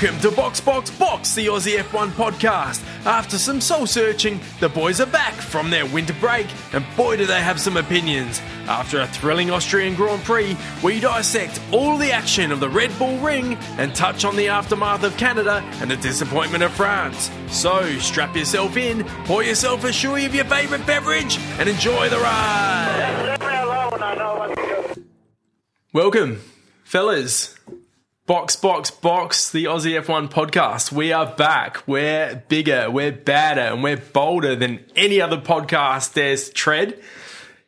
Welcome to Box Box Box, the Aussie F1 podcast. After some soul searching, the boys are back from their winter break, and boy, do they have some opinions. After a thrilling Austrian Grand Prix, we dissect all the action of the Red Bull Ring and touch on the aftermath of Canada and the disappointment of France. So, strap yourself in, pour yourself a shoey of your favourite beverage, and enjoy the ride. Welcome, fellas. Box, box, box, the Aussie F1 podcast. We are back. We're bigger, we're badder, and we're bolder than any other podcast there's tread.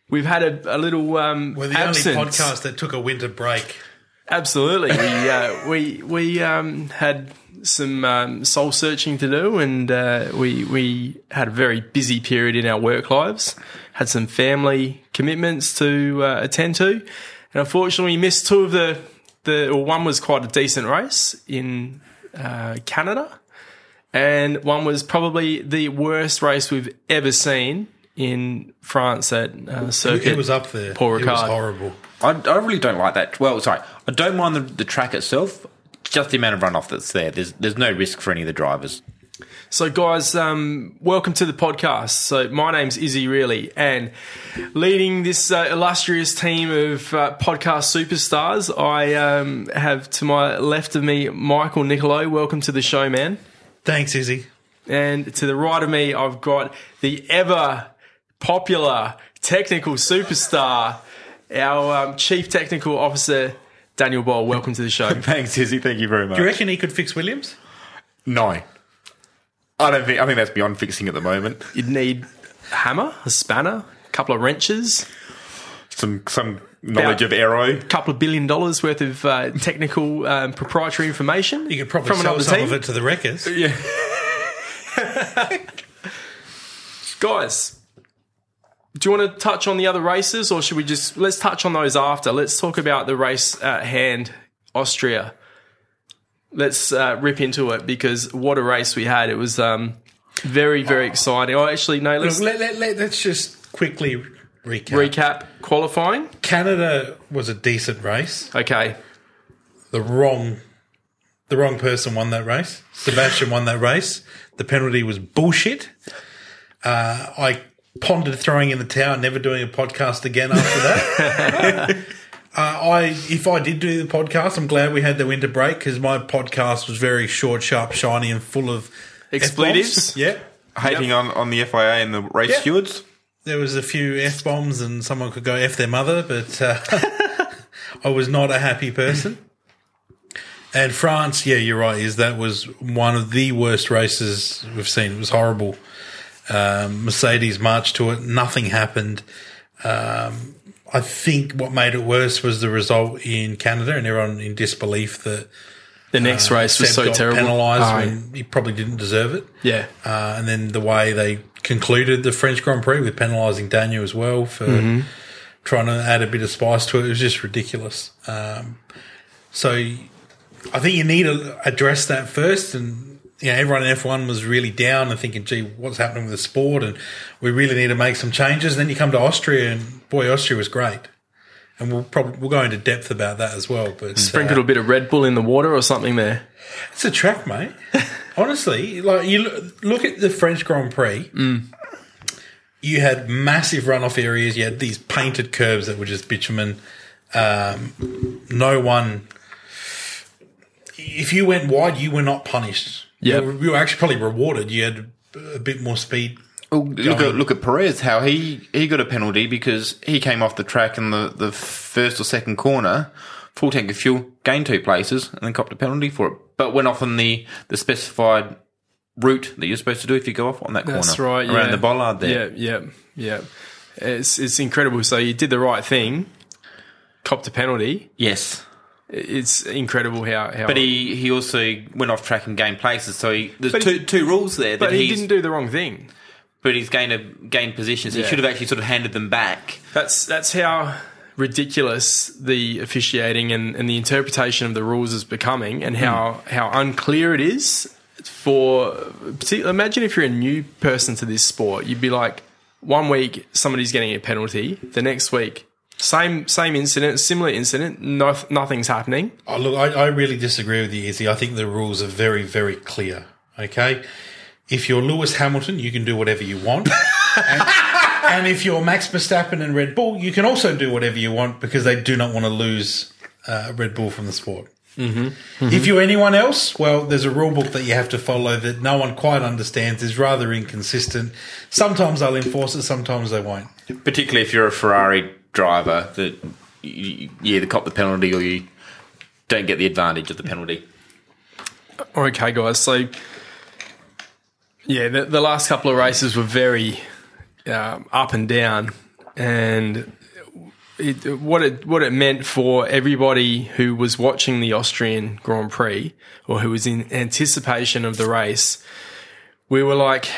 We've had a, a little um, We're the absence. only podcast that took a winter break. Absolutely, we uh, we we um, had some um, soul searching to do, and uh, we we had a very busy period in our work lives. Had some family commitments to uh, attend to, and unfortunately, we missed two of the the. Well, one was quite a decent race in uh, Canada, and one was probably the worst race we've ever seen in France at uh, circuit. It was up there. Paul it was Ricard. horrible. I, I really don't like that. Well, sorry, I don't mind the, the track itself. Just the amount of runoff that's there. There's there's no risk for any of the drivers. So, guys, um, welcome to the podcast. So, my name's Izzy Really, and leading this uh, illustrious team of uh, podcast superstars, I um, have to my left of me Michael Nicolo. Welcome to the show, man. Thanks, Izzy. And to the right of me, I've got the ever popular technical superstar, our um, chief technical officer, Daniel Ball. Welcome to the show. Thanks, Izzy. Thank you very much. Do you reckon he could fix Williams? No, I don't think. I think that's beyond fixing at the moment. You'd need a hammer, a spanner, a couple of wrenches. Some some knowledge About- of aero. A couple of billion dollars worth of uh, technical um, proprietary information. You could probably from sell another some team. of it to the wreckers. Yeah, Guys, do you want to touch on the other races, or should we just let's touch on those after? Let's talk about the race at hand, Austria. Let's uh, rip into it because what a race we had! It was um, very very exciting. Oh, actually, no. Let's Let, let, let, us just quickly recap. recap qualifying. Canada was a decent race. Okay, The wrong, the wrong person won that race. Sebastian won that race. The penalty was bullshit. Uh, I pondered throwing in the towel, never doing a podcast again after that. uh, I, if I did do the podcast, I'm glad we had the winter break because my podcast was very short, sharp, shiny, and full of Expletives? F-bombs. Yeah, Hating on, on the FIA and the race Yeah. stewards. there was a few f bombs, and someone could go f their mother, but uh, I was not a happy person. And France, yeah, you're right. Is that was one of the worst races we've seen. It was horrible. Um, Mercedes marched to it. Nothing happened. Um, I think what made it worse was the result in Canada, and everyone in disbelief that the next race was Seb so got terrible. penalised Oh, when he probably didn't deserve it. yeah, Uh, and then the way they concluded the French Grand Prix with penalising Daniel as well for Mm-hmm. trying to add a bit of spice to it. It was just ridiculous. Um, so I think you need to address that first. And, you know, everyone in F1 was really down and thinking, gee, what's happening with the sport? And we really need to make some changes. And then you come to Austria and boy, Austria was great. And we'll probably, we'll go into depth about that as well. But sprinkled uh, a bit of Red Bull in the water or something there. it's a track, mate. Honestly, like you look, look at the French Grand Prix. You had massive runoff areas. You had these painted curves that were just bitumen. Um, no one. If you went wide, you were not punished. Yep. you, were, you were actually probably rewarded. You had a bit more speed. Well, look at look at Perez. How he, he got a penalty because he came off the track in the, the first or second corner, full tank of fuel, gained two places, and then copped a penalty for it. But went off on the, the specified route that you're supposed to do if you go off on that corner. That's right. around yeah. the bollard there. Yeah, yeah, yeah. It's it's incredible. So you did the right thing, copped a penalty. Yes. It's incredible how how. But he, he also went off track and gained places. So he, there's two two rules there. but that he didn't do the wrong thing. But he's gained a gained positions. Yeah. He should have actually sort of handed them back. That's that's how ridiculous the officiating and, and the interpretation of the rules is becoming, and how hmm. how unclear it is for. Imagine if you're a new person to this sport, you'd be like, one week somebody's getting a penalty, the next week Same same incident, similar incident. No, nothing's happening. Oh, look, I, I really disagree with you, Izzy. I think the rules are very, very clear. Okay, if you're Lewis Hamilton, you can do whatever you want, and, and if you're Max Verstappen and Red Bull, you can also do whatever you want because they do not want to lose uh, Red Bull from the sport. Mm-hmm. If you're anyone else, well, there's a rule book that you have to follow that no one quite understands. is rather inconsistent. Sometimes they'll enforce it, sometimes they won't. Particularly if you're a Ferrari driver, that you, you either cop the penalty or you don't get the advantage of the penalty. Okay, guys. So, yeah, the, the last couple of races were very um, up and down, and it, what it what it meant for everybody who was watching the Austrian Grand Prix or who was in anticipation of the race, we were like,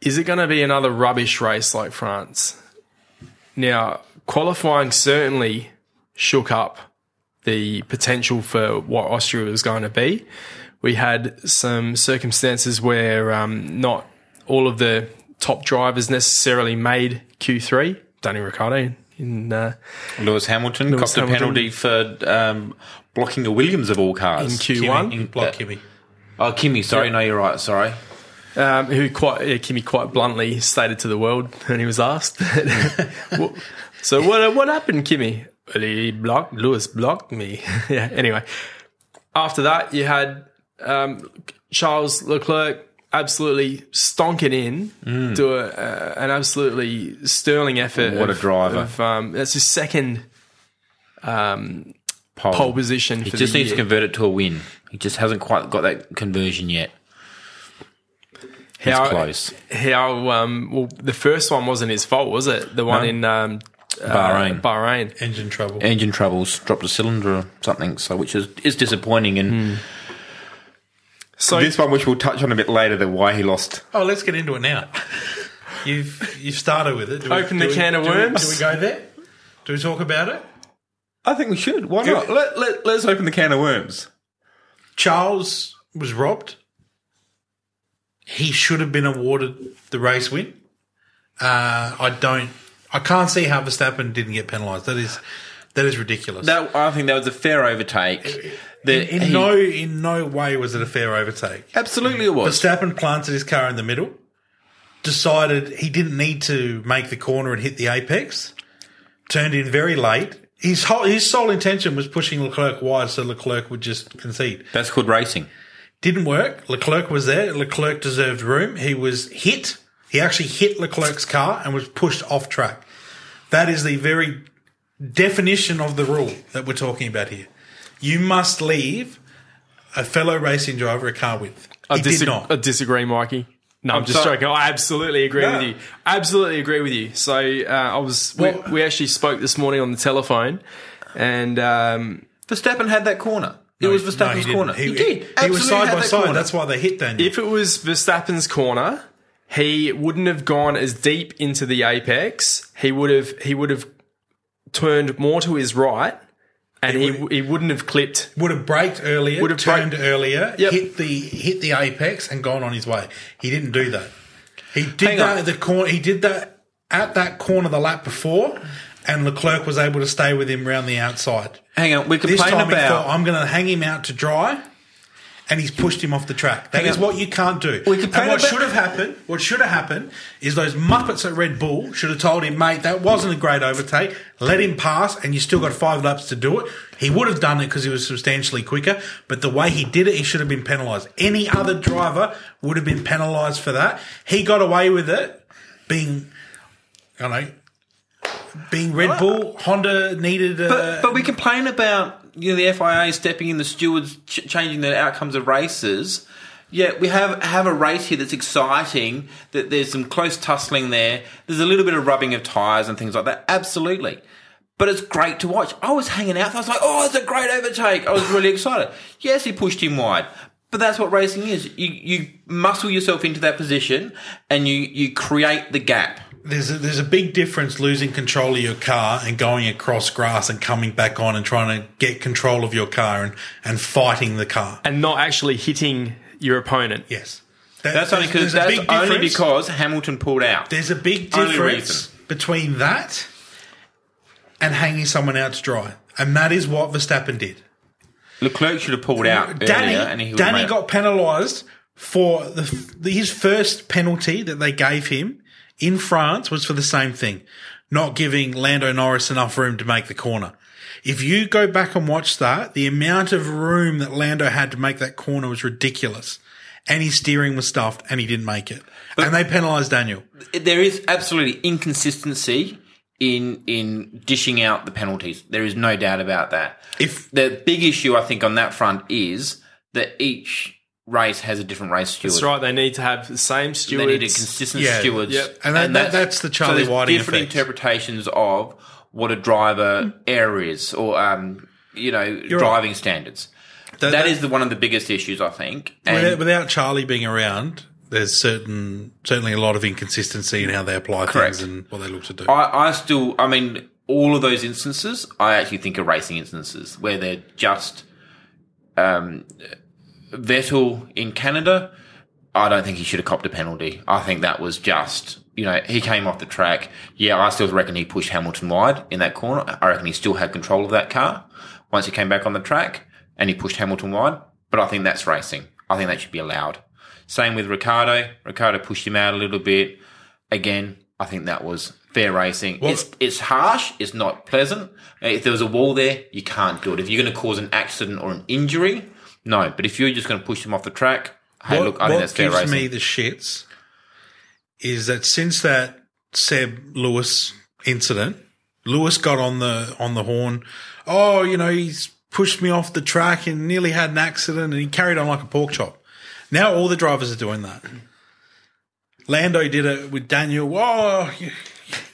"Is it going to be another rubbish race like France?" Now, qualifying certainly shook up the potential for what Austria was going to be. We had some circumstances where um, not all of the top drivers necessarily made Q3. Danny Ricciardo in uh, Lewis Hamilton Lewis copped a penalty for um, blocking a Williams of all cars in. Q1. Kimi, block Kimi. oh, Kimi, sorry, no, you're right, sorry. um, who quite yeah, Kimi quite bluntly stated to the world when he was asked. What- so what what happened, Kimi? Well, he blocked Lewis blocked me. yeah. Anyway, after that you had um, Charles Leclerc absolutely stonk it in, do a, uh, an absolutely sterling effort. What a driver. Of, um, that's his second Pole. pole position. He just needs to convert it to a win. He just hasn't quite got that conversion yet. He's How- close. How um, well the first one wasn't his fault, was it? The one No. in um, uh, Bahrain. Bahrain. Engine trouble. Engine troubles, dropped a cylinder or something, so which is, is disappointing. And So this one, which we'll touch on a bit later, the why he lost. Oh, let's get into it now. You've you've started with it. Do Open the do can of do worms? do we go there? Do we talk about it? I think we should. Why not? Let, let, let's open the can of worms. Charles was robbed. He should have been awarded the race win. Uh, I don't. I can't see how Verstappen didn't get penalised. That is that is ridiculous. That, I think that was a fair overtake. In he- no in no way was it a fair overtake. absolutely it was. Verstappen planted his car in the middle, decided he didn't need to make the corner and hit the apex, turned in very late. His whole, his sole intention was pushing Leclerc wide so Leclerc would just concede. That's good racing. Didn't work. Leclerc was there. Leclerc deserved room. He was hit. He actually hit Leclerc's car and was pushed off track. That is the very definition of the rule that we're talking about here. You must leave a fellow racing driver a car width. I, He dis- did not. I disagree, Mikey. No, I'm, just sorry. joking. I absolutely agree No. with you. Absolutely agree with you. So uh, I was. Well- we, we actually spoke this morning on the telephone, and um, Verstappen had that corner. It was Verstappen's didn't. corner. He, He, did. He, was side by that side. corner. That's why they hit Daniel. if it was Verstappen's corner, he wouldn't have gone as deep into the apex. He would have. He would have turned more to his right, and he would- he wouldn't have clipped. would have braked earlier, Would have turned braked- earlier, Yep. hit the hit the apex, and gone on his way. He didn't do that. He did Hang that on. at the corner. He did that at that corner the lap before, and Leclerc was able to stay with him round the outside. Hang on, we This complain time he thought, about. I'm going to hang him out to dry. And he's pushed him off the track. That Hang is on. what you can't do. We complain and what should have happened, what should have happened, is those muppets at Red Bull should have told him, mate, that wasn't a great overtake. Let him pass, and you still got five laps to do it. He would have done it because he was substantially quicker, but the way he did it, he should have been penalised. Any other driver would have been penalised for that. He got away with it, being, I don't know, being Red Bull. Honda needed. Uh, But, but we complain about you know the FIA is stepping in, the stewards ch- changing the outcomes of races. Yeah, we have have a race here that's exciting. That there's some close tussling there. There's a little bit of rubbing of tyres and things like that. Absolutely. But it's great to watch. I was hanging out. I was like, "Oh, it's a great overtake!" I was really excited. Yes, he pushed him wide, but that's what racing is. You you muscle yourself into that position, and you you create the gap. There's a, there's a big difference losing control of your car and going across grass and coming back on and trying to get control of your car and, and fighting the car. and not actually hitting your opponent. Yes. That- That's only because there's- there's a that's only because Hamilton pulled out. there's a big difference between that and hanging someone out to dry. And that is what Verstappen did. Leclerc should have pulled out Danny, earlier, and he Danny got penalised for the, the his first penalty that they gave him in France was for the same thing, not giving Lando Norris enough room to make the corner. If you go back and watch that, the amount of room that Lando had to make that corner was ridiculous. And his steering was stuffed and he didn't make it. and they penalised Daniel. there is absolutely inconsistency in in dishing out the penalties. There is no doubt about that. If The big issue I think on that front is that each race has a different race steward. That's right. They need to have the same stewards. They stewards. need a consistent Yeah. stewards, Yep. And that- that- that's the Charlie there's Whiting Different effect. interpretations of what a driver error is, or um, you know, driving standards. that, that is the, one of the biggest issues, I think. And without, without Charlie being around, there's certain certainly a lot of inconsistency in how they apply Correct. things and what they look to do. I, I still, I mean, all of those instances, I actually think are racing instances where they're just um, Vettel in Canada. I don't think he should have copped a penalty. I think that was just, you know, he came off the track. Yeah, I still reckon he pushed Hamilton wide in that corner. I reckon he still had control of that car once he came back on the track and he pushed Hamilton wide. But I think that's racing. I think that should be allowed. Same with Ricciardo. Ricciardo pushed him out a little bit. Again, I think that was fair racing. it's it's harsh. It's not pleasant. If there was a wall there, you can't do it. If you're going to cause an accident or an injury, no. But if you're just going to push them off the track, hey, what look, I think what that's fair gives racing. me the shits is that since that Seb Lewis incident, Lewis got on the on the horn. Oh, you know, he's pushed me off the track and nearly had an accident, and he carried on like a pork chop. Now all the drivers are doing that. Lando did it with Daniel. Oh, you,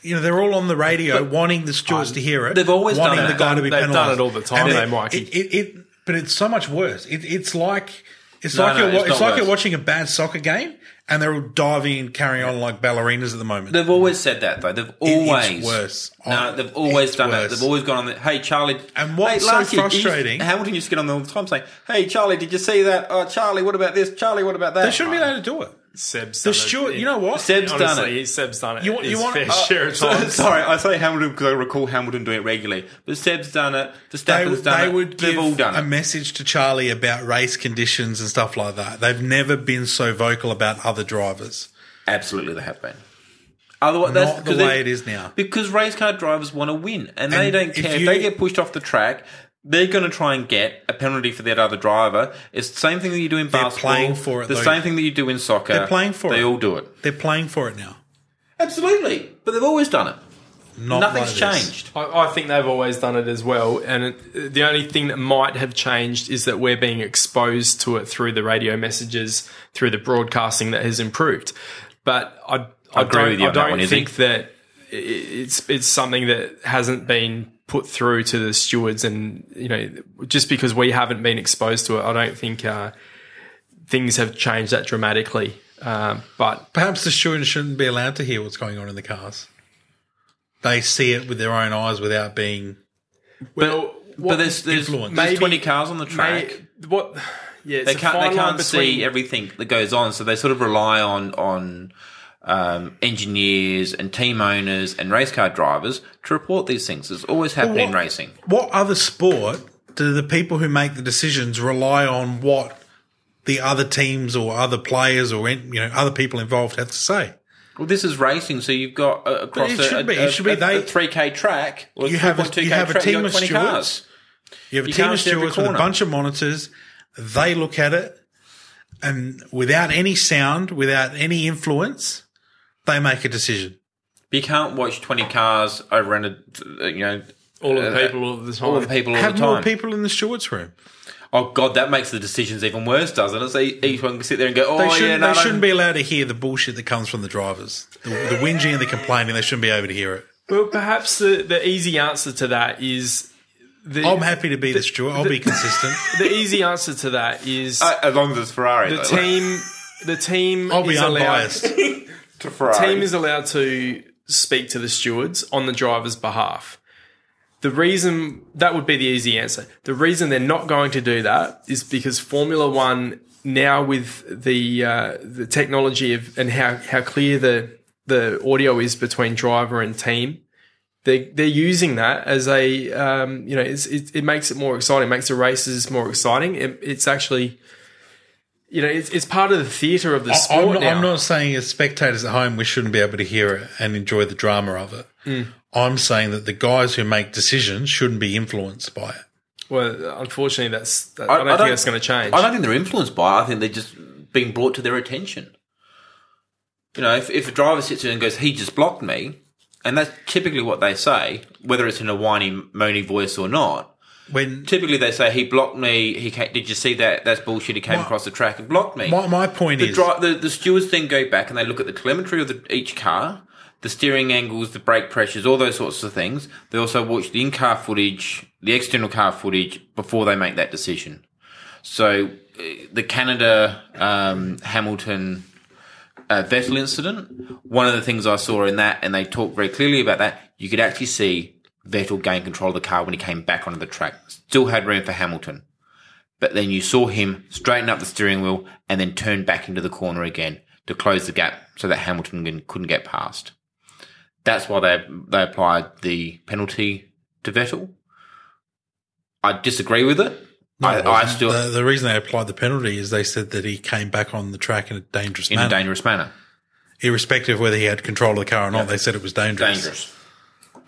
you know, they're all on the radio wanting the stewards to hear it. they've always done wanting that. the guy to be They've done it all the time, And though, it- Mikey. It, it, it, but it's so much worse. It, it's like it's No, like no, you're, it's it's like you're watching a bad soccer game, and they're all diving and carrying on like ballerinas at the moment. They've always said that though. They've always it's worse. No, Oh, they've always it's done worse. it. They've always gone on the hey Charlie. And what's hey, so last year, used- frustrating- Hamilton used to get on all the time saying, "Hey Charlie, did you see that? Oh Charlie, what about this? Charlie, what about that?" They shouldn't be allowed to do it. Seb's The done it. you know what? Seb's done it. Seb's done it. You want- you his want- fair uh, share of So- sorry, I say Hamilton because I recall Hamilton doing it regularly. But Seb's done it. they, Verstappen's would- done they it. would They've give all done a it. message to Charlie about race conditions and stuff like that. They've never been so vocal about other drivers. Absolutely, they have been. Otherwise, that's Not the way they- it is now. Because race car drivers want to win, and, they don't care if you- they get pushed off the track. They're going to try and get a penalty for that other driver. It's the same thing that you do in They're basketball. playing for it, The though. same thing that you do in soccer. They're playing for they it. They all do it. They're playing for it now. Absolutely, but they've always done it. Not Nothing's changed. I, I think they've always done it as well. And it, the only thing that might have changed is that we're being exposed to it through the radio messages, through the broadcasting that has improved. But I, I, agree don't, with you I on don't one, Izzy. think that it's it's something that hasn't been put through to the stewards. And you know, just because we haven't been exposed to it, I don't think uh, things have changed that dramatically. Um, but Perhaps the stewards shouldn't be allowed to hear what's going on in the cars. They see it with their own eyes without being. well, But there's there's, influence? there's twenty cars on the track. may- what? Yeah, they can't they can't between- see everything that goes on, so they sort of rely on on um, engineers and team owners and race car drivers to report these things. It's always happened in what- racing. What other sport do the people who make the decisions rely on what the other teams or other players or you know other people involved have to say? Well, this is racing, so you've got uh, across it a, be- it should be a- they- a three k track. Or You have a- 3.2K you have a team of stewards. cars. You have a You team of stewards with a bunch of monitors. They look at it, and without any sound, without any influence, they make a decision. But You can't watch twenty cars over and you know all of the uh, people all of the time. all of the people all have the more people in the stewards room. Oh god, that makes the decisions even worse, doesn't it? So each one can sit there and go, "Oh They yeah, shouldn't. no, they no." shouldn't be allowed to hear the bullshit that comes from the drivers, the, the whinging and the complaining. They shouldn't be able to hear it. Well, perhaps the, the easy answer to that is the, I'm happy to be the steward. I'll be consistent. the easy answer to that is Uh, as long as it's Ferrari. the though. team. The team I'll be is allowed. unbiased. to Ferrari. Team is allowed to speak to the stewards on the driver's behalf. The reason that would be the easy answer. The reason they're not going to do that is because Formula One now with the uh, the technology of and how how clear the the audio is between driver and team they they're using that as a um, you know it's, it, it makes it more exciting, makes the races more exciting. It, it's actually you know it's, it's part of the theatre of the sport I'm not, now. I'm not saying as spectators at home we shouldn't be able to hear it and enjoy the drama of it. Mm. I'm saying that the guys who make decisions shouldn't be influenced by it. well, unfortunately, that's that, I, don't think that's going to change. I don't think they're influenced by it. I think they're just being brought to their attention. You know, if, if a driver sits there and goes, he just blocked me, and that's typically what they say, whether it's in a whiny, moany voice or not. When Typically, they say, he blocked me. He came, Did you see that? That's bullshit. He came My- across the track and blocked me. my, my point the, is, dri- the, the stewards then go back and they look at the telemetry of the, each car, the steering angles, the brake pressures, all those sorts of things. They also watch the in-car footage, the external car footage before they make that decision. So uh, the Canada um, Hamilton uh, Vettel incident, one of the things I saw in that, and they talked very clearly about that, you could actually see Vettel gained control of the car when he came back onto the track. Still had room for Hamilton. But then you saw him straighten up the steering wheel and then turn back into the corner again to close the gap so that Hamilton couldn't get past. That's why they they applied the penalty to Vettel. I disagree with it. No, I, I still the, the reason they applied the penalty is they said that he came back on the track in a dangerous in manner, a dangerous manner. irrespective of whether he had control of the car or not. They said it was dangerous. Dangerous.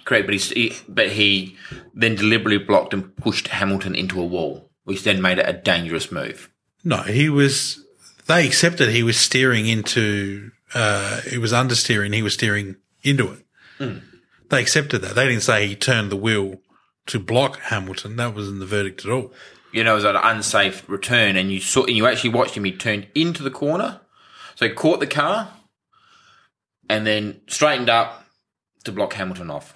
Correct, but he, he but he then deliberately blocked and pushed Hamilton into a wall, which then made it a dangerous move. No, he was. They accepted he was steering into. Uh, it was understeering. He was steering into it. Hmm. They accepted that. They didn't say he turned the wheel to block Hamilton. That wasn't the verdict at all. you know, it was an unsafe return, and you saw, and you actually watched him. He turned into the corner, so he caught the car, and then straightened up to block Hamilton off,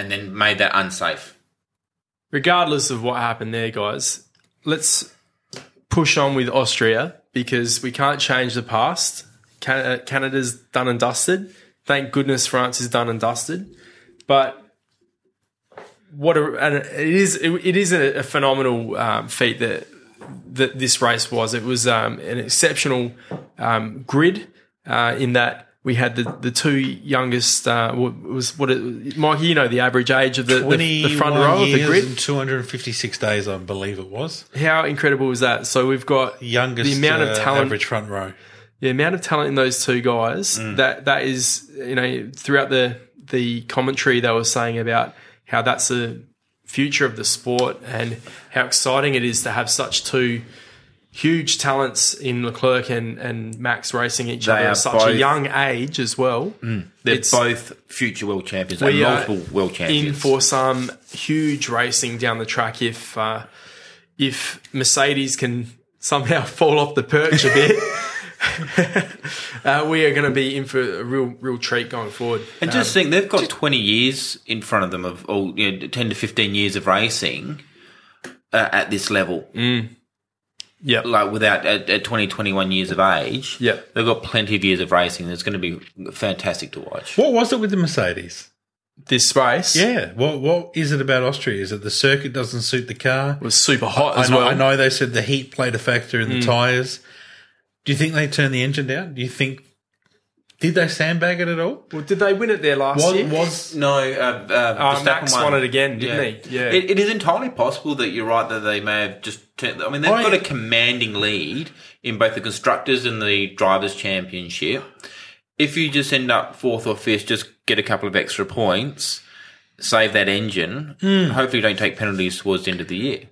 and then made that unsafe. regardless of what happened there, guys, let's push on with Austria because we can't change the past. Canada's done and dusted. Thank goodness France is done and dusted. But what a, and it is it, is a, a phenomenal um, feat that that this race was. It was um, an exceptional um, grid uh, in that we had the, the two youngest. Uh, was what it, Mike? You know the average age of the, the, the front 21 row of the grid. 256 days, I believe it was. How incredible was that? So we've got Youngest the amount of uh, talent, average front row. the amount of talent in those two guys. That that is, you know, throughout the the commentary they were saying about how that's the future of the sport and how exciting it is to have such two huge talents in Leclerc and, and Max racing each They other at such a young age as well. They're It's- both future world champions and multiple world champions. in for some huge racing down the track if uh, if Mercedes can somehow fall off the perch a bit. uh, we are going to be in for a real real treat going forward. and just think, they've got twenty years in front of them of all you know, ten to fifteen years of racing uh, at this level. Yep. like without at, at 20, 21 years of age, Yep. they've got plenty of years of racing. It's going to be fantastic to watch. What was it with the Mercedes? this race Yeah. What What is it about Austria? Is it the circuit doesn't suit the car? was super hot I as know, well. I know they said the heat played a factor in Mm. the tyres. Do you think they turned the engine down? Do you think did they sandbag it at all? Well, did they win it there last Was, year? was No, uh, uh, Uh, Max won it again, didn't he? Yeah. It, it is entirely possible that you're right that they may have just turned. I mean, they've I- got a commanding lead in both the constructors and the drivers' championship. If you just end up fourth or fifth, just get a couple of extra points, save that engine. Hmm. Hopefully, you don't take penalties towards the end of the year.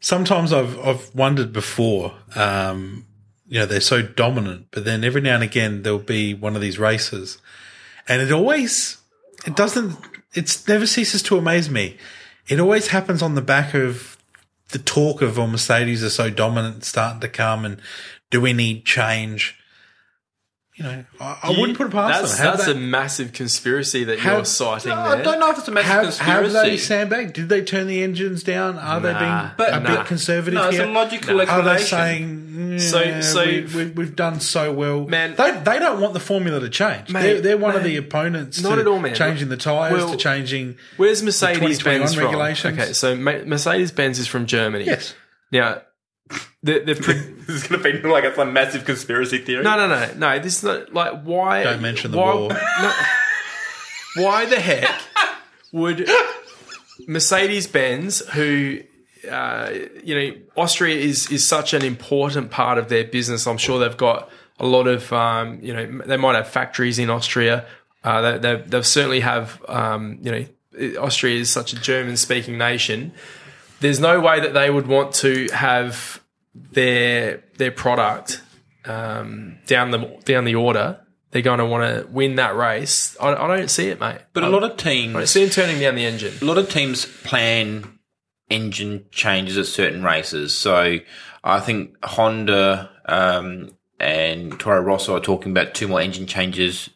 sometimes I've I've wondered before. Um, you know, they're so dominant, but then every now and again there'll be one of these races, and it always it doesn't it never ceases to amaze me. It always happens on the back of the talk of oh, Mercedes are so dominant, starting to come, and do we need change? You know, I, I wouldn't put it past that's, them. Have That's they- a massive conspiracy that Have- you're citing I there. don't know if it's a massive have, conspiracy. have they sandbagged? Did they turn the engines down? Are they being but- a nah. bit conservative no, it's here? a logical explanation. Are they saying mm, So- "Yeah, so- we, we, we've done so well? Man- they, they don't want the formula to change. Mate, they're, they're one of the opponents. not to at all, man. Changing the tyres Well, to changing. Where's Mercedes 2021 Benz from? regulations? Okay, so Mercedes Benz is from Germany. Yes, Now, the the pre- This is going to be like a massive conspiracy theory. no no no no. This is not like why. Don't mention the why, war. no, why the heck? would Mercedes Benz, who uh, you know, Austria is is such an important part of their business. I'm sure they've got a lot of um, you know they might have factories in Austria. Uh, they, they, they certainly have um, you know Austria is such a German speaking nation. There's no way that they would want to have their their product um, down the down the order. They're going to want to win that race. I, I don't see it, mate. But a lot of I teams, see them turning down the engine. a lot of teams plan engine changes at certain races. So I think Honda um, and Toro Rosso are talking about two more engine changes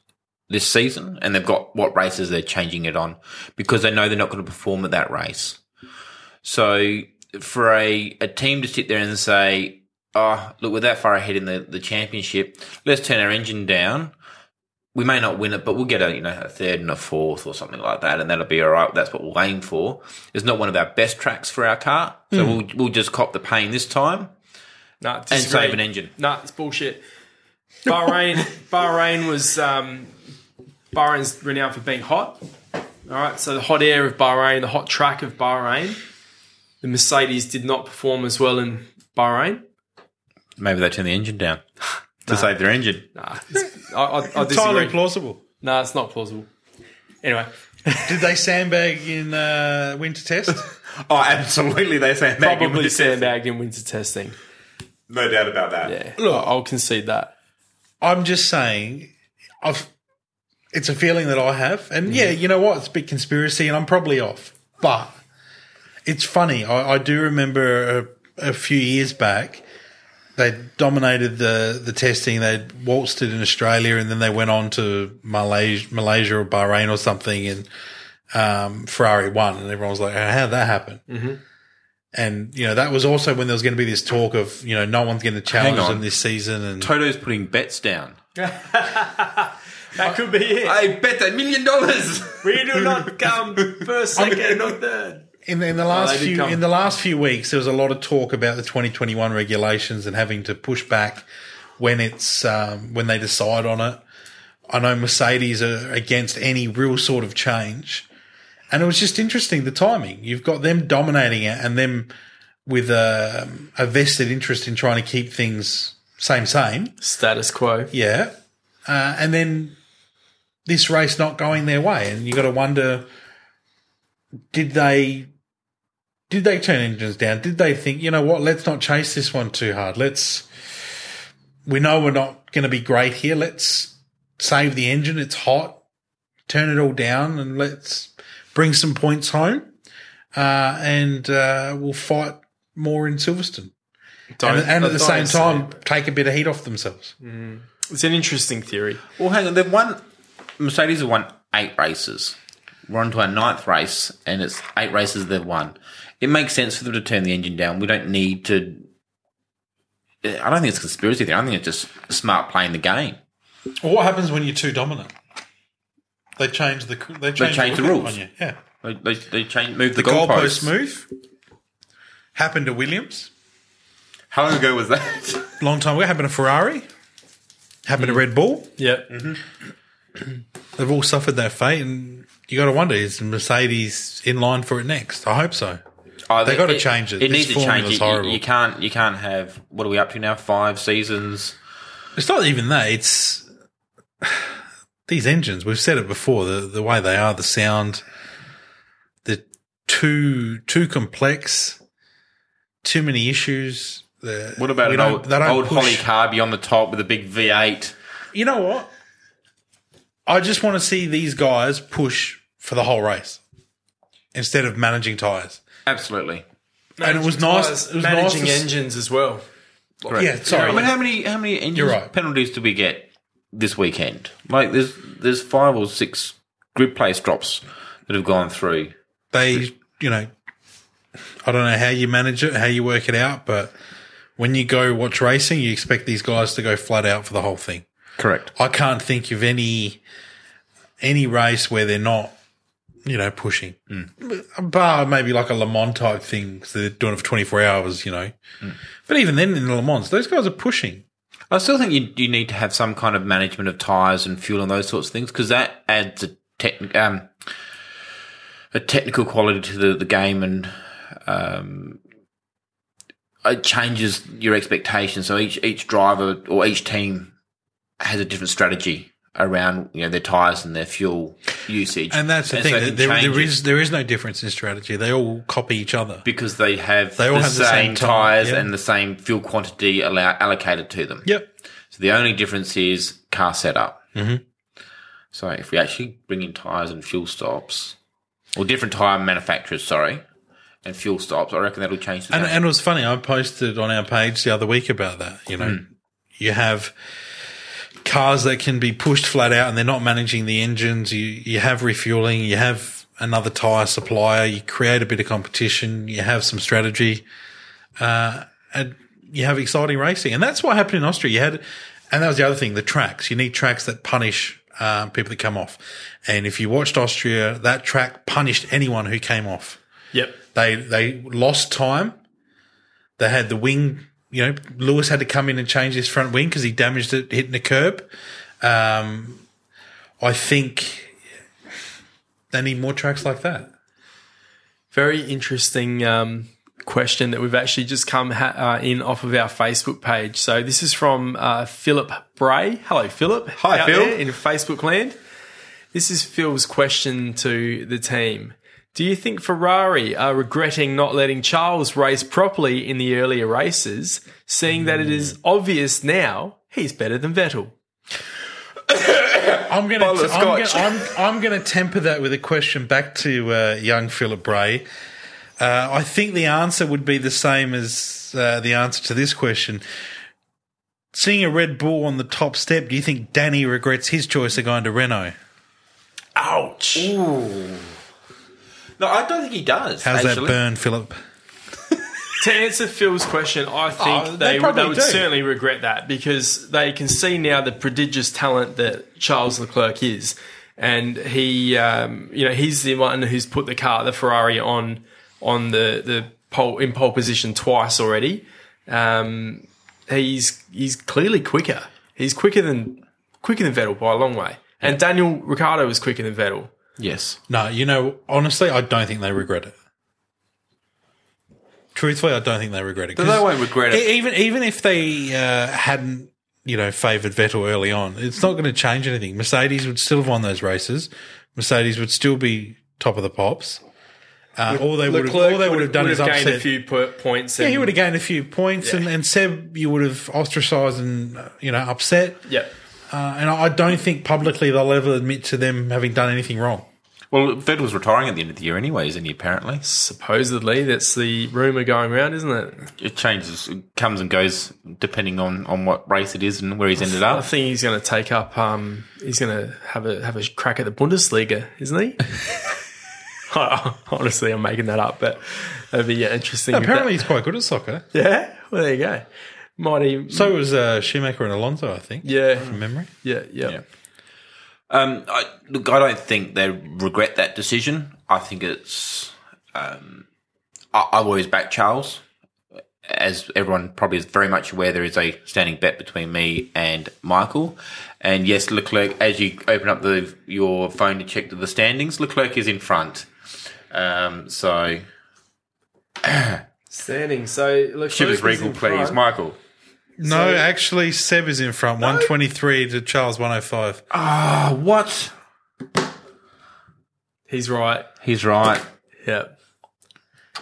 this season, and they've got what races they're changing it on because they know they're not going to perform at that race. So for a, a team to sit there and say, oh, look, we're that far ahead in the, the championship, let's turn our engine down. We may not win it, but we'll get a you know a third and a fourth or something like that, and that'll be all right. That's what we'll aim for. It's not one of our best tracks for our car, so we'll we'll just cop the pain this time Nah, and save an engine. Nah, it's bullshit. Bahrain, Bahrain was um, Bahrain's renowned for being hot. All right, so the hot air of Bahrain, the hot track of Bahrain, the Mercedes did not perform as well in Bahrain. Maybe they turned the engine down to save their engine. Nah, it's, I, I, I Entirely disagree. plausible. Nah, it's not plausible. Anyway, Did they sandbag in uh, winter test? Oh, absolutely, they say probably sandbagged in winter testing. No doubt about that. Yeah, Look. I'll concede that. I'm just saying, I've. It's a feeling that I have, and yeah, you know what? It's a big conspiracy, and I'm probably off. But it's funny. I, I do remember a, a few years back, they dominated the the testing. They waltzed it in Australia, and then they went on to Malaysia, Malaysia or Bahrain or something, and um, Ferrari won, and everyone was like, "How did that happen?" And you know that was also when there was going to be this talk of you know no one's going to challenge on. them this season, and Toto's putting bets down. That could be it. I bet a million dollars. We do not come first, second, or third. In, in the last few come. in the last few weeks, there was a lot of talk about the 2021 regulations and having to push back when it's um, when they decide on it. I know Mercedes are against any real sort of change, and it was just interesting the timing. You've got them dominating it, and them with a, a vested interest in trying to keep things same same. Status quo. Yeah. Uh, and then this race not going their way. And you got to wonder, did they, did they turn engines down? Did they think, you know what, let's not chase this one too hard. Let's, we know we're not going to be great here. Let's save the engine. It's hot. Turn it all down and let's bring some points home. Uh, and, uh, we'll fight more in Silverstone. Don't- And, and at the same time, it. take a bit of heat off themselves. it's an interesting theory. Well, hang on. They've won. Mercedes have won eight races. We're on to our ninth race, and it's eight races they've won. It makes sense for them to turn the engine down. We don't need to. I don't think it's conspiracy theory. I think it's just smart playing the game. Well, what happens when you're too dominant? They change the they change, change the look rules. on you. Yeah, They, they, they change, move the, the goalpost goalposts. move happened to Williams How long ago was that? long time ago. Happened to Ferrari. Happened to mm-hmm. Red Bull. Yeah. Mm-hmm. They've all suffered that fate, and you got to wonder: is Mercedes in line for it next? I hope so. Oh, They gotta change it. It This needs to change. You, horrible. you can't. You can't have. What are we up to now? Five seasons. It's not even that. It's these engines. We've said it before. The the way they are, the sound, the too too complex, too many issues. The, What about an old, old Holley Carby on the top with a big V8? You know what? I just want to see these guys push for the whole race instead of managing tires. Absolutely. And it was nice. It was nice managing to s- engines as well. Yeah, sorry. I mean, how many how many engine You're right. penalties do we get this weekend? Like, there's there's five or six grid place drops that have gone through. they, you know, I don't know how you manage it, how you work it out, but when you go watch racing, you expect these guys to go flat out for the whole thing. Correct. I can't think of any any race where they're not, you know, pushing. Bar maybe like a Le Mans type thing because they're doing it for twenty four hours, you know. But even then, in the Le Mans, those guys are pushing. I still think you you need to have some kind of management of tires and fuel and those sorts of things because that adds a technic um a technical quality to the, the game and um, it changes your expectations. So each each driver or each team has a different strategy around you know their tires and their fuel usage. And that's the so thing. it there, there is there is no difference in strategy. They all copy each other. because they have They all the, have the same, same tires yeah. and the same fuel quantity allow, allocated to them. Yep. So the only difference is car setup. Mm-hmm. So if we actually bring in tires and fuel stops, or different tire manufacturers, sorry, and fuel stops, I reckon that'll change the And, and it was funny. I posted on our page the other week about that. You know, Hmm. you have cars that can be pushed flat out and they're not managing the engines. You you have refueling. You have another tire supplier. You create a bit of competition. You have some strategy, uh, and you have exciting racing. And that's what happened in Austria. You had, and that was the other thing. The tracks. You need tracks that punish. Um, people that come off, and if you watched Austria, that track punished anyone who came off. Yep. They they lost time. They had the wing. You know, Lewis had to come in and change his front wing because he damaged it hitting the curb. Um, I think they need more tracks like that. Very interesting um, question that we've actually just come ha- uh, in off of our Facebook page. So this is from uh, Philip Bray. Hello, Philip. Hi, Phil. there in Facebook land. This is Phil's question to the team. Do you think Ferrari are regretting not letting Charles race properly in the earlier races, seeing that it is obvious now he's better than Vettel? I'm going to I'm gonna. I'm, I'm going to temper that with a question back to uh, young Philip Bray. Uh, I think the answer would be the same as uh, the answer to this question. Seeing a Red Bull on the top step, do you think Danny regrets his choice of going to Renault? Ouch. No, I don't think he does. How's actually. that burn, Philip? To answer Phil's question, I think Oh, they they, they would do. certainly regret that because they can see now the prodigious talent that Charles Leclerc is, and he, um, you know, he's the one who's put the car, the Ferrari, on on the the pole in pole position twice already. Um, he's he's clearly quicker. He's quicker than quicker than Vettel by a long way, and Daniel Ricciardo is quicker than Vettel. Yes. No, you know, honestly, I don't think they regret it. Truthfully, I don't think they regret it. But they 'Cause won't regret it. Even even if they uh, hadn't, you know, favoured Vettel early on, it's not going to change anything. Mercedes would still have won those races. Mercedes would still be top of the pops. Uh, all they would have, all they would have done is gained upset. a few po- points. yeah, he would have gained a few points, and, and Seb, you would have ostracised and uh, you know upset. Yep. Uh, and I don't think publicly they'll ever admit to them having done anything wrong. Well, Fed was retiring at the end of the year anyway, isn't he, apparently? Supposedly, that's the rumor going around, isn't it? It changes, it comes and goes depending on, on what race it is and where he's ended up. I think he's going to take up. Um, he's going to have a have a crack at the Bundesliga, isn't he? Honestly, I'm making that up, but it'd be yeah, interesting. if Apparently, he's quite good at soccer. yeah. Well, there you go. Might he? So was uh, Schumacher and Alonso, I think. yeah, From memory. yeah, yeah, Yeah. Um, I, look, I don't think they regret that decision. I think it's. Um, I, I've always backed Charles. As everyone probably is very much aware, there is a standing bet between me and Michael. And yes, Leclerc, as you open up the your phone to check the standings, Leclerc is in front. Um, so, Standing. So look, Chivas Regal, please, Michael. No, actually, Seb is in front, 123 to Charles 105. Ah, what? He's right. He's right. Yep.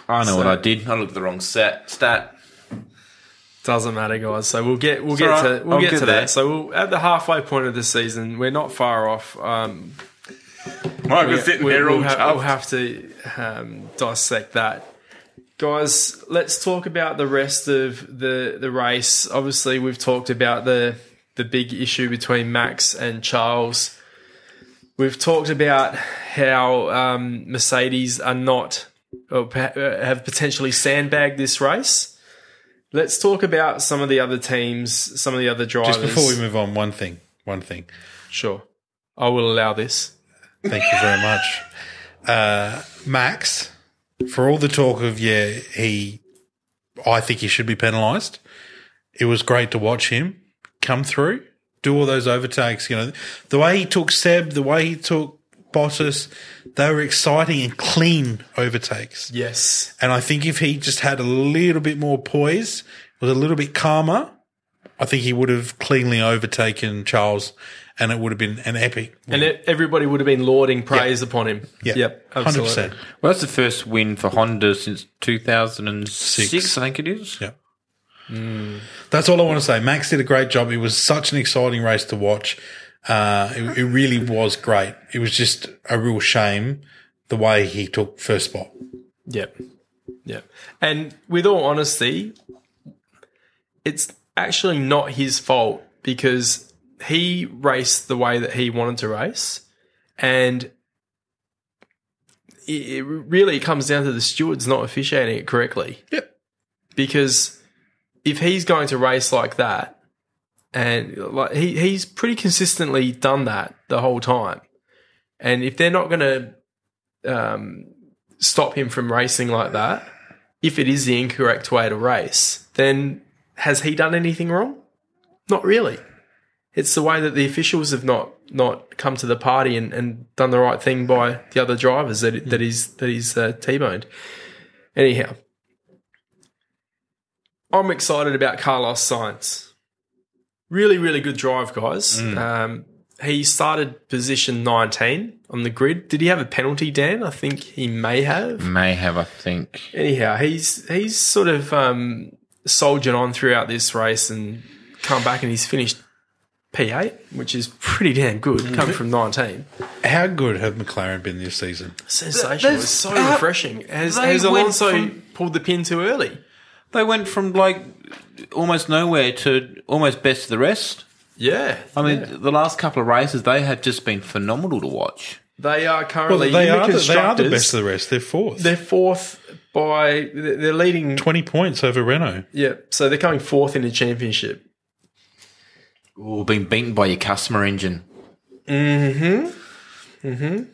I know So- what I did. I looked at the wrong set stat. Doesn't matter, guys. So we'll get we'll It's get all to we'll I'll get get to there. that. So we'll, at the halfway point of the season, we're not far off. Um, Michael's sitting we, there all will have, we'll have to um, dissect that. Guys, let's talk about the rest of the, the race. Obviously, we've talked about the the big issue between Max and Charles. We've talked about how um, Mercedes are not or uh, have potentially sandbagged this race. Let's talk about some of the other teams, some of the other drivers. Just before we move on, one thing. One thing. sure, I will allow this. Thank you very much. Uh, Max, for all the talk of, yeah, he, I think he should be penalised. It was great to watch him come through, do all those overtakes. You know, the way he took Seb, the way he took Bottas, they were exciting and clean overtakes. Yes. And I think if he just had a little bit more poise, was a little bit calmer, I think he would have cleanly overtaken Charles and it would have been an epic. And it, everybody would have been lauding praise upon him. Yeah. Yep. Absolutely. 100%. Well, that's the first win for Honda since 2006, Six. I think it is. Yeah. That's all I want to say. Max did a great job. It was such an exciting race to watch. Uh, it, it really was great. It was just a real shame the way he took first spot. Yep. Yep. And with all honesty, it's actually not his fault because he raced the way that he wanted to race. And it, it really comes down to the stewards not officiating it correctly. Yep. Because if he's going to race like that, and like he, he's pretty consistently done that the whole time. And if they're not going to um, stop him from racing like that, if it is the incorrect way to race, then has he done anything wrong? Not really. It's the way that the officials have not not come to the party and, and done the right thing by the other drivers that that is that is uh, t-boned. Anyhow, I'm excited about Carlos Sainz. Really, really good drive, guys. Um, he started position 19 on the grid. Did he have a penalty, Dan? I think he may have. May have, I think. Anyhow, he's he's sort of um, soldiered on throughout this race and come back and he's finished P8, which is pretty damn good mm-hmm. coming from 19. How good have McLaren been this season? Sensational. That's- It's so how- refreshing. Has, they has went Alonso from- pulled the pin too early? They went from like almost nowhere to almost best of the rest. Yeah. I mean, the last couple of races, they have just been phenomenal to watch. They are Well, currently they are, the, they are the best of the rest. They're fourth. They're fourth by they're they're leading. 20 points over Renault. Yeah, so they're coming fourth in the championship. Ooh, being beaten by your customer engine. Mhm. Mhm.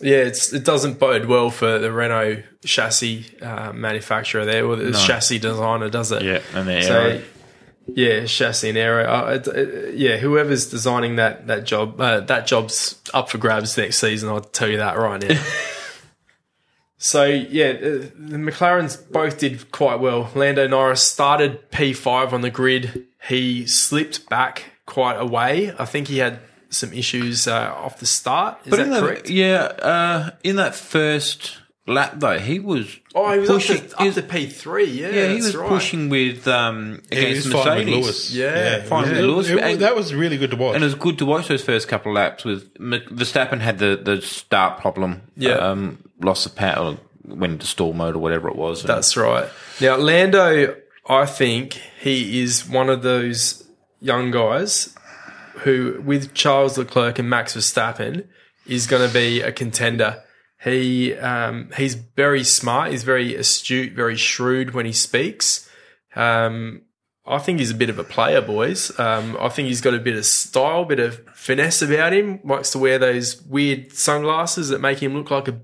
Yeah, it's it doesn't bode well for the Renault chassis uh, manufacturer there, or the chassis designer, does it? Yeah, and they're So, yeah, chassis and aero. Uh, it, it- yeah, whoever's designing that that job, uh, that job's up for grabs next season. I'll tell you that right now. so yeah, uh, the McLarens both did quite well. Lando Norris started P five on the grid. He slipped back quite away. I think he had some issues uh, off the start. Is that in that, correct? Yeah, uh, in that first lap though, he was Oh, he was pushing. up he to, was- up to P three. Yeah, yeah, he that's was right. pushing with um, He against was fighting with Mercedes. Lewis. Yeah, fighting with Lewis. it- And- that was really good to watch. And it was good to watch those first couple of laps. With Mc- Verstappen had the, the start problem. Yeah. um, lost the power, went into stall mode or whatever it was. That's right. Now, Lando, I think he is one of those young guys who, with Charles Leclerc and Max Verstappen, is going to be a contender. He um, he's very smart. He's very astute, very shrewd when he speaks. Um, I think he's a bit of a player, boys. Um, I think he's got a bit of style, bit of finesse about him. Likes to wear those weird sunglasses that make him look like a,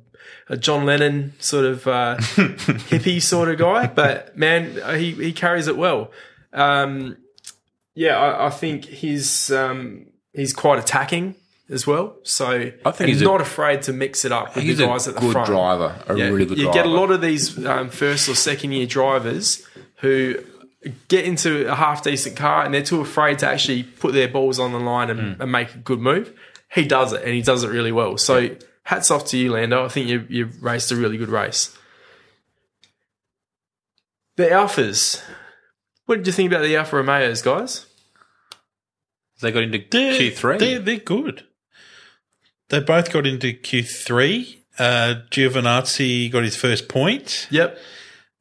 a John Lennon sort of uh, hippie sort of guy. But man, he he carries it well. Um, yeah, I, I think he's um, he's quite attacking as well. So I think he's a- not afraid to mix it up with he's the a guys at the good front. driver, a Yeah, really good you driver. get a lot of these um, first or second year drivers who get into a half decent car and they're too afraid to actually put their balls on the line and, and make a good move. He does it and he does it really well. So hats off to you, Lando. I think you you raced a really good race. The Alfas. What did you think about the Alfa Romeos, guys? they got into They're- Q3. They're, they're good. They both got into Q3. Uh, Giovinazzi got his first point. Yep.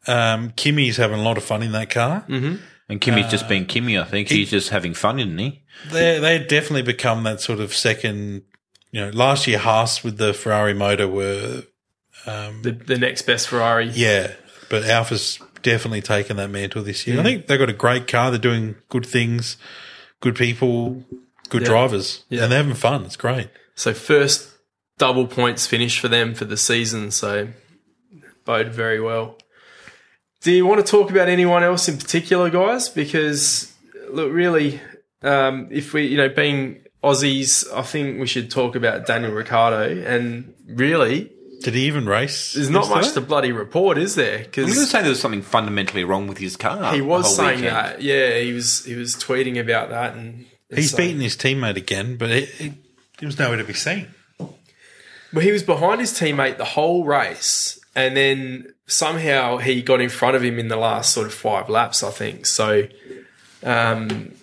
Um, Kimi's having a lot of fun in that car. and Kimi's just been Kimi, I think. He's just having fun, isn't he? They they definitely become that sort of second. You know, last year Haas with the Ferrari motor were The, the next best Ferrari. yeah, but Alfa's definitely taken that mantle this Mm. year. I think they've got a great car. They're doing good things, good people, good Yeah. drivers, Yeah. and they're having fun. It's great. So first double points finish for them for the season. So bode very well. Do you want to talk about anyone else in particular, guys? Because look, really, um, if we, you know, being Aussies, I think we should talk about Daniel Ricciardo. And really, Did he even race? There's not much to bloody report, is there? I'm going to say there was something fundamentally wrong with his car. he the was whole saying weekend. that. Yeah, he was he was tweeting about that, and and He's so- beaten his teammate again, but it, it, it was nowhere to be seen. Well, he was behind his teammate the whole race, and then somehow he got in front of him in the last sort of five laps, I think. So, um,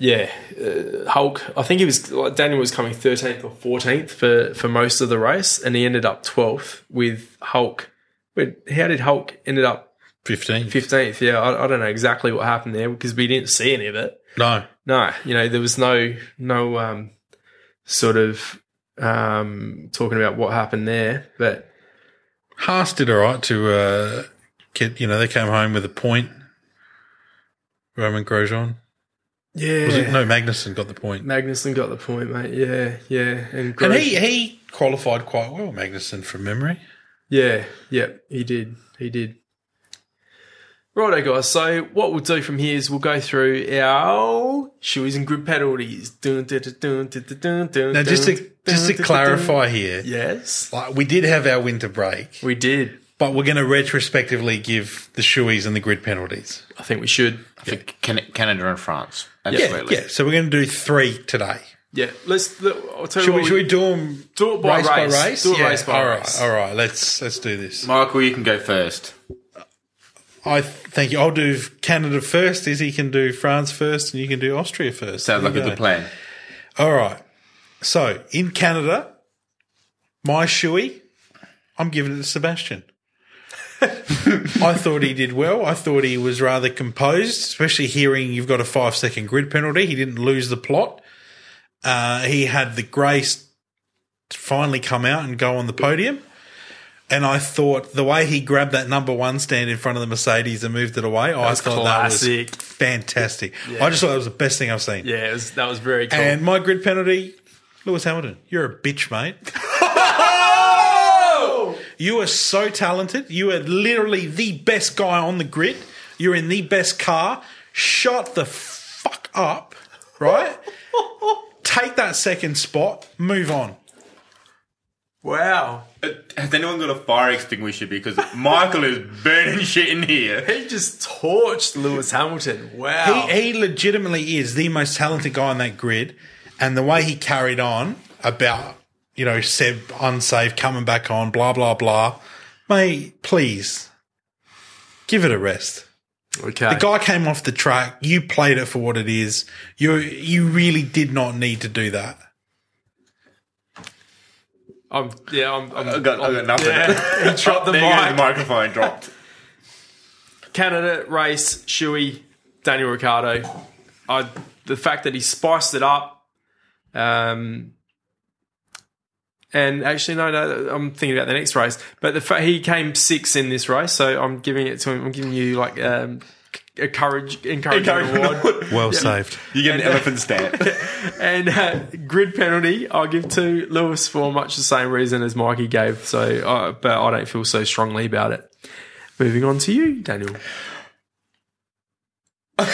yeah, uh, Hulk. I think he was like, Daniel was coming thirteenth or fourteenth for for most of the race, and he ended up twelfth with Hulk. But how did Hulk ended up 15. fifteenth? Yeah, I, I don't know exactly what happened there because we didn't see any of it. No. No, you know, there was no no um, sort of um, talking about what happened there, but Haas did all right to uh, get, you know, they came home with a point. Romain Grosjean. Yeah, Was it? No, Magnussen got the point. Magnussen got the point, mate. Yeah, yeah, and, And he, he qualified quite well, Magnussen, from memory. yeah, yeah, he did, he did. Righto, guys. So what we'll do from here is we'll go through our shoes and grip penalties. Dun, dun, dun, Now, just to, just to clarify here, yes, like we did have our winter break, we did. But we're going to retrospectively give the shoeies and the grid penalties. I think we should. For Can- Canada and France. Yeah, Absolutely. yeah. So we're going to do three today. Yeah, let's. Look, I'll tell Should what we, should we do them do it by race, race. by race? Do it yeah. race by all right, race. all right. Let's let's do this. Michael, you can go first. I thank you. I'll do Canada first. Izzy can do France first, and you can do Austria first. Sounds There like a good plan. All right. So in Canada, my shoey, I'm giving it to Sebastian. I thought he did well. I thought he was rather composed, especially hearing you've got a five second grid penalty. He didn't lose the plot. Uh, he had the grace to finally come out and go on the podium. And I thought the way he grabbed that number one stand in front of the Mercedes and moved it away, I thought classic. that was fantastic. I just thought that was the best thing I've seen. Yeah, it was, that was very cool. And my grid penalty, Lewis Hamilton, you're a bitch, mate. You are so talented. You are literally the best guy on the grid. You're in the best car. Shut the fuck up, right? Take that second spot. Move on. wow, Uh, Has anyone got a fire extinguisher? Because Michael is burning shit in here. he just torched Lewis Hamilton. Wow, He, he legitimately is the most talented guy on that grid. And the way he carried on about, you know, Seb unsafe, coming back on, blah, blah, blah. Mate, please give it a rest. okay. The guy came off the track. You played it for what it is. You you really did not need to do that. I'm, yeah, I'm, I'm, I got, I got nothing. Yeah, he dropped the there mic. the microphone dropped. Canada race, Shoey, Daniel Ricciardo. I the fact that he spiced it up, um, and actually no, no, I'm thinking about the next race. But the fact he came six in this race, so I'm giving it to him. I'm giving you like um, a courage, encouragement award. Well saved. You get an elephant stamp. And uh, grid penalty, I'll give to Lewis for much the same reason as Mikey gave. So, uh, but I don't feel so strongly about it. Moving on to you, Daniel.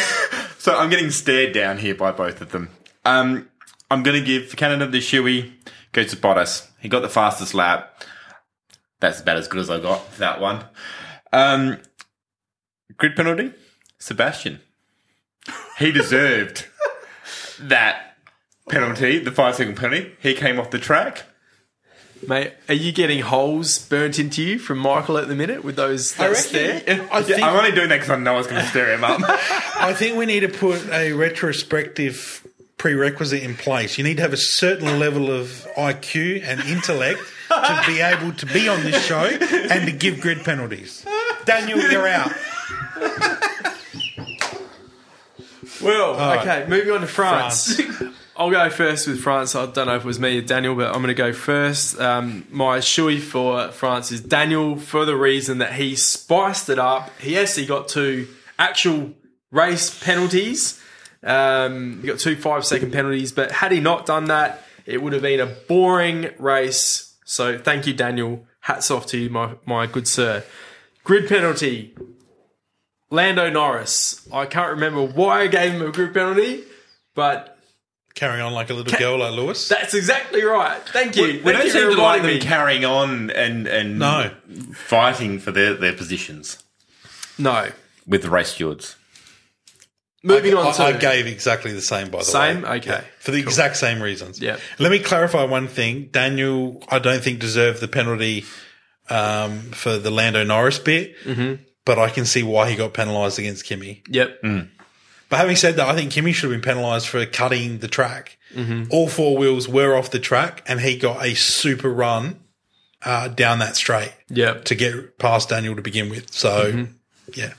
So I'm getting stared down here by both of them. Um, I'm going to give Canada the shoey. Goes to Bottas. He got the fastest lap. That's about as good as I got for that one. Um, grid penalty. Sebastian. He deserved that penalty, the five second penalty. He came off the track. Mate, are you getting holes burnt into you from Michael at the minute with those that stare? I think I'm only doing that because I know I was going to stir him up. I think we need to put a retrospective prerequisite in place. You need to have a certain level of IQ and intellect to be able to be on this show and to give grid penalties. Daniel, you're out. Well, okay, moving on to France. I'll go first with France. I don't know if it was me or Daniel, but I'm going to go first. Um, my shoey for France is Daniel for the reason that he spiced it up. He actually got two actual race penalties. Um, he got two five second penalties, but had he not done that, it would have been a boring race. So thank you, Daniel. Hats off to you, my, my good sir. Grid penalty. Lando Norris. I can't remember why I gave him a grid penalty, but carrying on like a little girl like Lewis. That's exactly right. Thank you. We Thank don't you seem for to like them me. carrying on and and No. fighting for their, their positions No. with the race stewards. Moving on I, to I gave exactly the same, by the Same? way. Same? Okay. For the exact same reasons. Yeah. Let me clarify one thing. Daniel, I don't think deserved the penalty um, for the Lando Norris bit, mm-hmm. but I can see why he got penalised against Kimi. Yep. But having said that, I think Kimi should have been penalised for cutting the track. Mm-hmm. All four wheels were off the track, and he got a super run uh, down that straight Yep. to get past Daniel to begin with. So, Mm-hmm. yeah.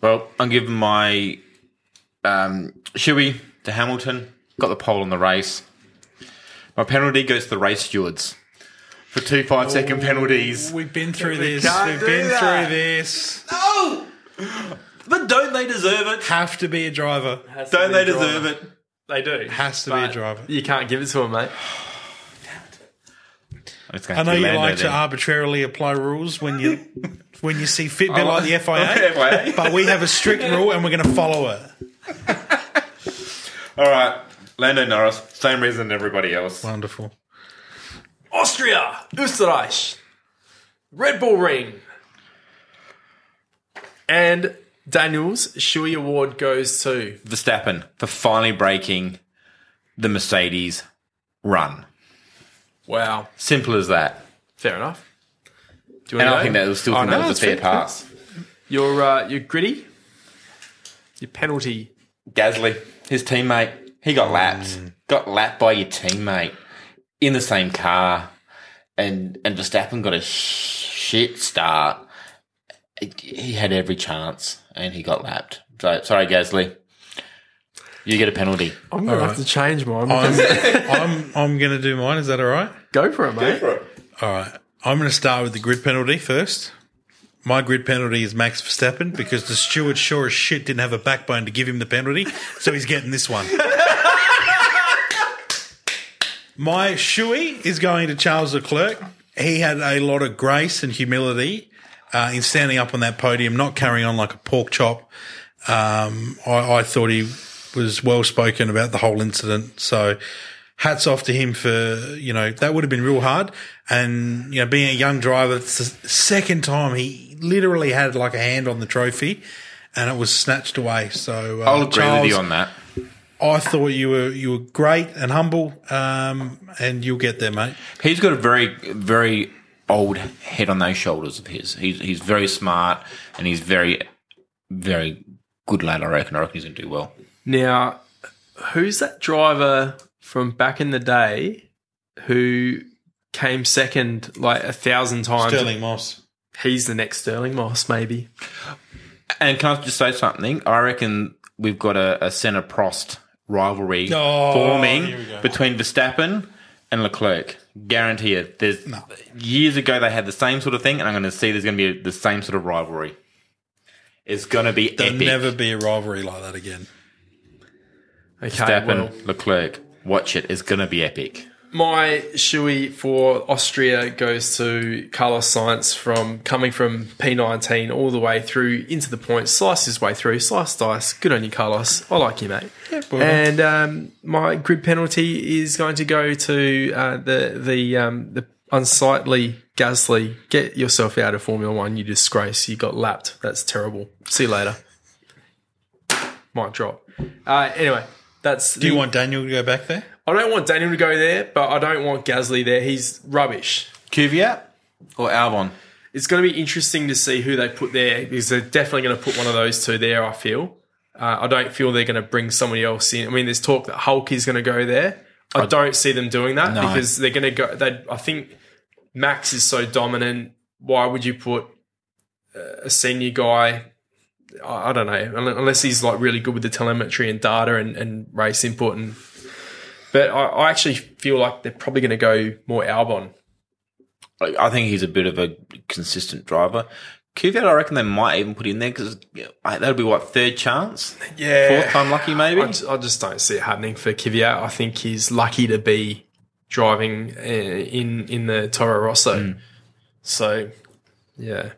Well, I'm giving my um, Shoey to Hamilton. Got the pole in the race. My penalty goes to the race stewards for two five second penalties. We've been through this. can't We've do been that. through this. No, but don't they deserve it? Have to be a driver. Has to Don't be they a driver. deserve it? They do. Has to be a But driver. You can't give it to them, mate. It's gonna I know to you be Lando like to arbitrarily apply rules when you when you see fit, bit like the FIA. FIA. But we have a strict rule and we're going to follow it. All right, Lando Norris, same reason everybody else. Wonderful. Austria, Österreich, Red Bull Ring. And Daniels Shoey Award goes to Verstappen for finally breaking the Mercedes run. Wow. Simple as that. Fair enough. Do you And I go? think that was still Oh, think no, that was a fair fair. pass. Your uh, your gritty, your penalty. Gasly, his teammate, he got lapped. Got lapped by your teammate in the same car, and and Verstappen got a shit start. He had every chance, and he got lapped. So sorry, Gasly, you get a penalty. I'm gonna have right. to change mine. I'm I'm, I'm going to do mine. Is that all right? go for it, mate. All right. I'm going to start with the grid penalty first. My grid penalty is Max Verstappen because the steward sure as shit didn't have a backbone to give him the penalty, so he's getting this one. My shoey is going to Charles Leclerc. He had a lot of grace and humility uh, in standing up on that podium, not carrying on like a pork chop. Um, I, I thought he was well spoken about the whole incident. So hats off to him for, you know, that would have been real hard. And, you know, being a young driver, it's the second time he literally had like a hand on the trophy and it was snatched away. So uh, I'll agree Charles, with you on that. I thought you were, you were great and humble. Um, and you'll get there, mate. He's got a very, very old head on those shoulders of his. He's he's very smart and he's very, very good lad. I reckon. I reckon he's going to do well. Now, who's that driver from back in the day who came second like a thousand times? Stirling Moss. He's the next Stirling Moss, maybe. And can I just say something? I reckon we've got a, a Senna Prost rivalry Oh, forming here we go. between Verstappen and Leclerc. Guarantee it. There's years ago they had the same sort of thing, and I'm going to see there's going to be the same sort of rivalry. It's going to be There'll epic. never be a rivalry like that again. Okay, Verstappen, well, Leclerc. Watch it. It's going to be epic. my shoey for Austria goes to Carlos Sainz from coming from P19 all the way through into the point, sliced his way through, sliced dice. Good on you, Carlos. I like you, mate. well and um, my grid penalty is going to go to uh, the the um, the unsightly Gasly. Get yourself out of Formula One, you disgrace. You got lapped. That's terrible. See you later. Might drop. Uh, anyway, that's. Do you want Daniel to go back there? I don't want Daniel to go there, but I don't want Gasly there. He's rubbish. Kvyat or Albon? It's going to be interesting to see who they put there because they're definitely going to put one of those two there. I feel. Uh, I don't feel they're going to bring somebody else in. I mean, there's talk that Hulk is going to go there. I don't see them doing that No. because they're going to go. They, I think Max is so dominant. Why would you put uh, a senior guy? I don't know, unless he's like really good with the telemetry and data and, and race input and. But I, I actually feel like they're probably going to go more Albon. I think he's a bit of a consistent driver. Kvyat, I reckon they might even put in there because that'll be what third chance, Yeah, fourth time lucky maybe. I just, I just don't see it happening for Kvyat. I think he's lucky to be driving uh, in in the Toro Rosso. Mm. So, yeah.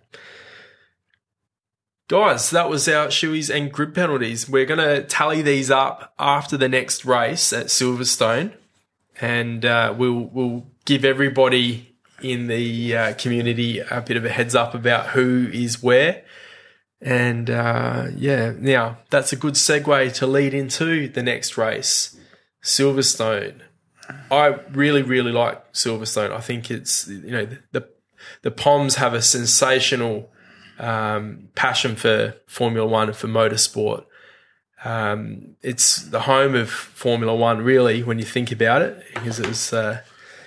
Guys, that was our shoeies and grid penalties. We're going to tally these up after the next race at Silverstone, and uh, we'll we'll give everybody in the uh, community a bit of a heads up about who is where. And uh, yeah, now that's a good segue to lead into the next race, Silverstone. I really, really like Silverstone. I think it's you know the the Poms have a sensational um, passion for Formula One and for motorsport. Um, it's the home of Formula One, really, when you think about it, because it was. Uh,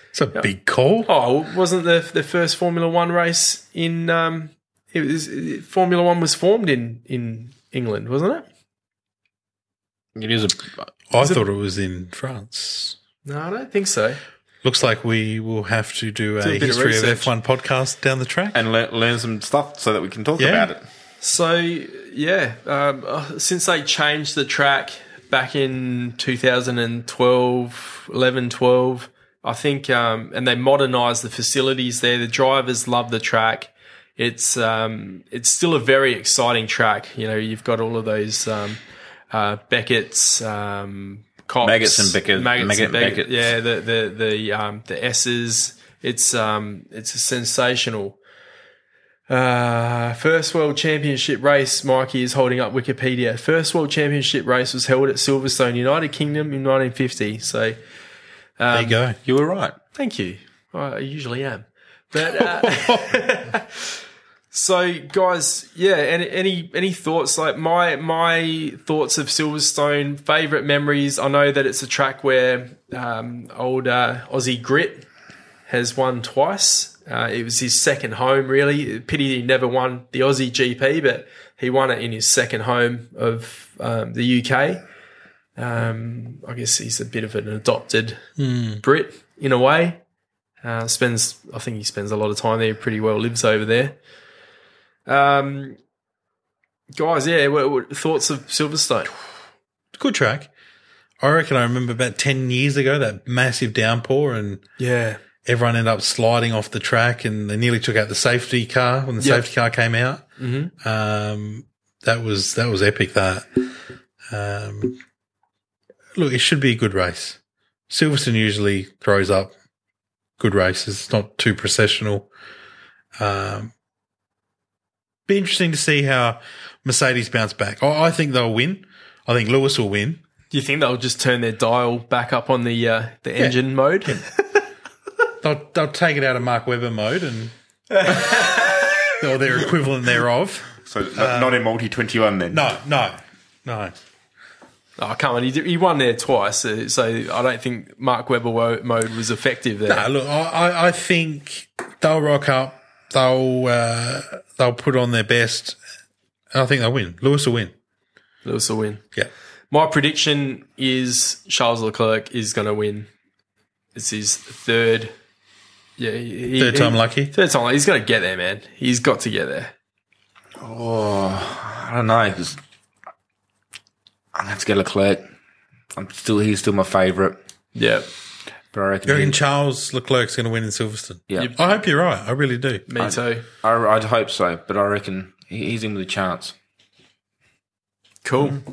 It's a big call. oh, wasn't the the first Formula One race in? Um, it was Formula One was formed in in England, wasn't it? It is a. I thought it was in France. No, I don't think so. Looks like we will have to do a, a bit of history of. F1 podcast down the track. And le- learn some stuff so that we can talk Yeah. about it. So yeah, um, uh, since they changed the track back in 2012, 11, 12, I think, um, and they modernised the facilities there. The drivers love the track. It's um, it's still a very exciting track. You know, you've got all of those um, uh, Becketts, um, Copse, Maggotts and Beckett- Maggotts Maggot and Beckett. Yeah, the the the um, the S's. It's um, it's a sensational. Uh, first World Championship race, Mikey is holding up Wikipedia. First World Championship race was held at Silverstone, United Kingdom in 1950. So, there you go. You were right. thank you. I usually am. But, uh, so guys, yeah, any, any, any thoughts? Like my, my thoughts of Silverstone, favorite memories. I know that it's a track where, um, old, uh, Aussie Grit has won twice. Uh, it was his second home, really. Pity he never won the Aussie GP, but he won it in his second home of um, the UK. Um, I guess he's a bit of an adopted Brit in a way. Uh, spends, I think he spends a lot of time there. Pretty well lives over there. Um, guys, yeah, what, what thoughts of Silverstone? Good track. I reckon I remember about 10 years ago that massive downpour and Yeah, everyone ended up sliding off the track and they nearly took out the safety car when the Yep. safety car came out. Mm-hmm. Um, that was, that was epic that. Um, look, it should be a good race. Silverstone usually throws up good races. It's not too processional. Um, be interesting to see how Mercedes bounce back. I, I think they'll win. I think Lewis will win. do you think they'll just turn their dial back up on the uh, the engine mode? They'll they'll take it out of Mark Webber mode and or their equivalent thereof. So not, not in multi 21 then. No, no, no. Oh, come on. He, did- he won there twice, uh, so I don't think Mark Webber wo- mode was effective there. No, look, I, I- I think they'll rock up. They'll uh, they'll put on their best. And I think they'll win. Lewis will win. Lewis will win. Yeah. My prediction is Charles Leclerc is going to win. It's his third. Yeah, he, Third time he- lucky. Third time lucky. He's going to get there, man. He's got to get there. Oh, I don't know. 'cause I'm going to get Leclerc. I'm still, he's still my favourite. Yeah, But I reckon, You reckon he- Charles Leclerc's going to win in Silverstone? yeah, I hope you're right. I really do. me too. I, I'd hope so. But I reckon he- he's in with a chance. Cool. Mm-hmm.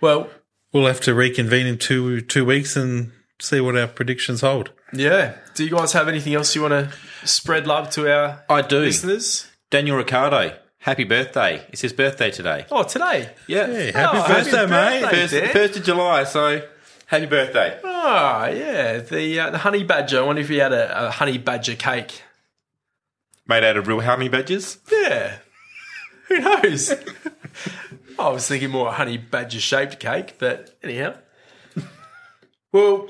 Well, We'll have to reconvene in two two weeks and see what our predictions hold. yeah. Do you guys have anything else you want to spread love to our I do. listeners? Daniel Ricciardo, happy birthday. It's his birthday today. Oh, today. Yeah. Hey, happy Oh, birthday, happy mate! birthday. First, Dan. first of July, so happy birthday. Ah, yeah. The uh, the honey badger. I wonder if he had a, a honey badger cake. Made out of real honey badgers. Yeah. Who knows? I was thinking more a honey badger shaped cake, but anyhow. Well,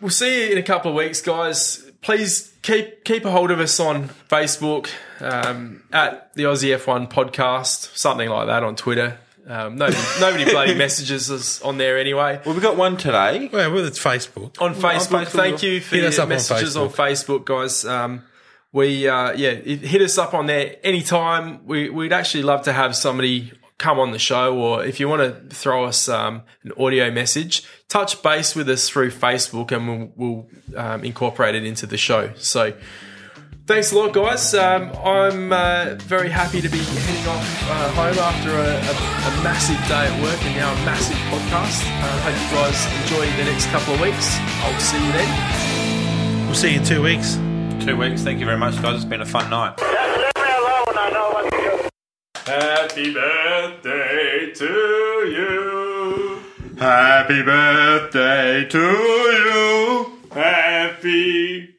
we'll see you in a couple of weeks, guys. Please keep keep a hold of us on Facebook um, at the Aussie F1 podcast, something like that on Twitter. Um, nobody, nobody bloody messages us on there anyway. Well, we got one today. Well, well, it's Facebook. on Facebook. Facebook. Thank you for Hit your us up on messages on Facebook, guys. Um, we uh, yeah, it- hit us up on there anytime. We, we'd actually love to have somebody come on the show, or if you want to throw us um, an audio message, touch base with us through Facebook, and we'll, we'll um, incorporate it into the show. So Thanks a lot, guys. Um, I'm uh, very happy to be heading off uh, home after a, a, a massive day at work and now a massive podcast. Uh, hope you guys enjoy the next couple of weeks. I'll see you then. We'll see you in two weeks. Two weeks. Thank you very much, guys. It's been a fun night. Just leave me alone. I know what to do. Happy birthday to you. Happy birthday to you. Happy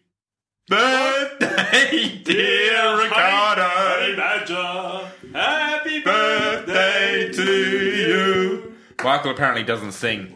Birthday, dear Ricciardo. Badger. Happy Birthday to you. Michael apparently doesn't sing.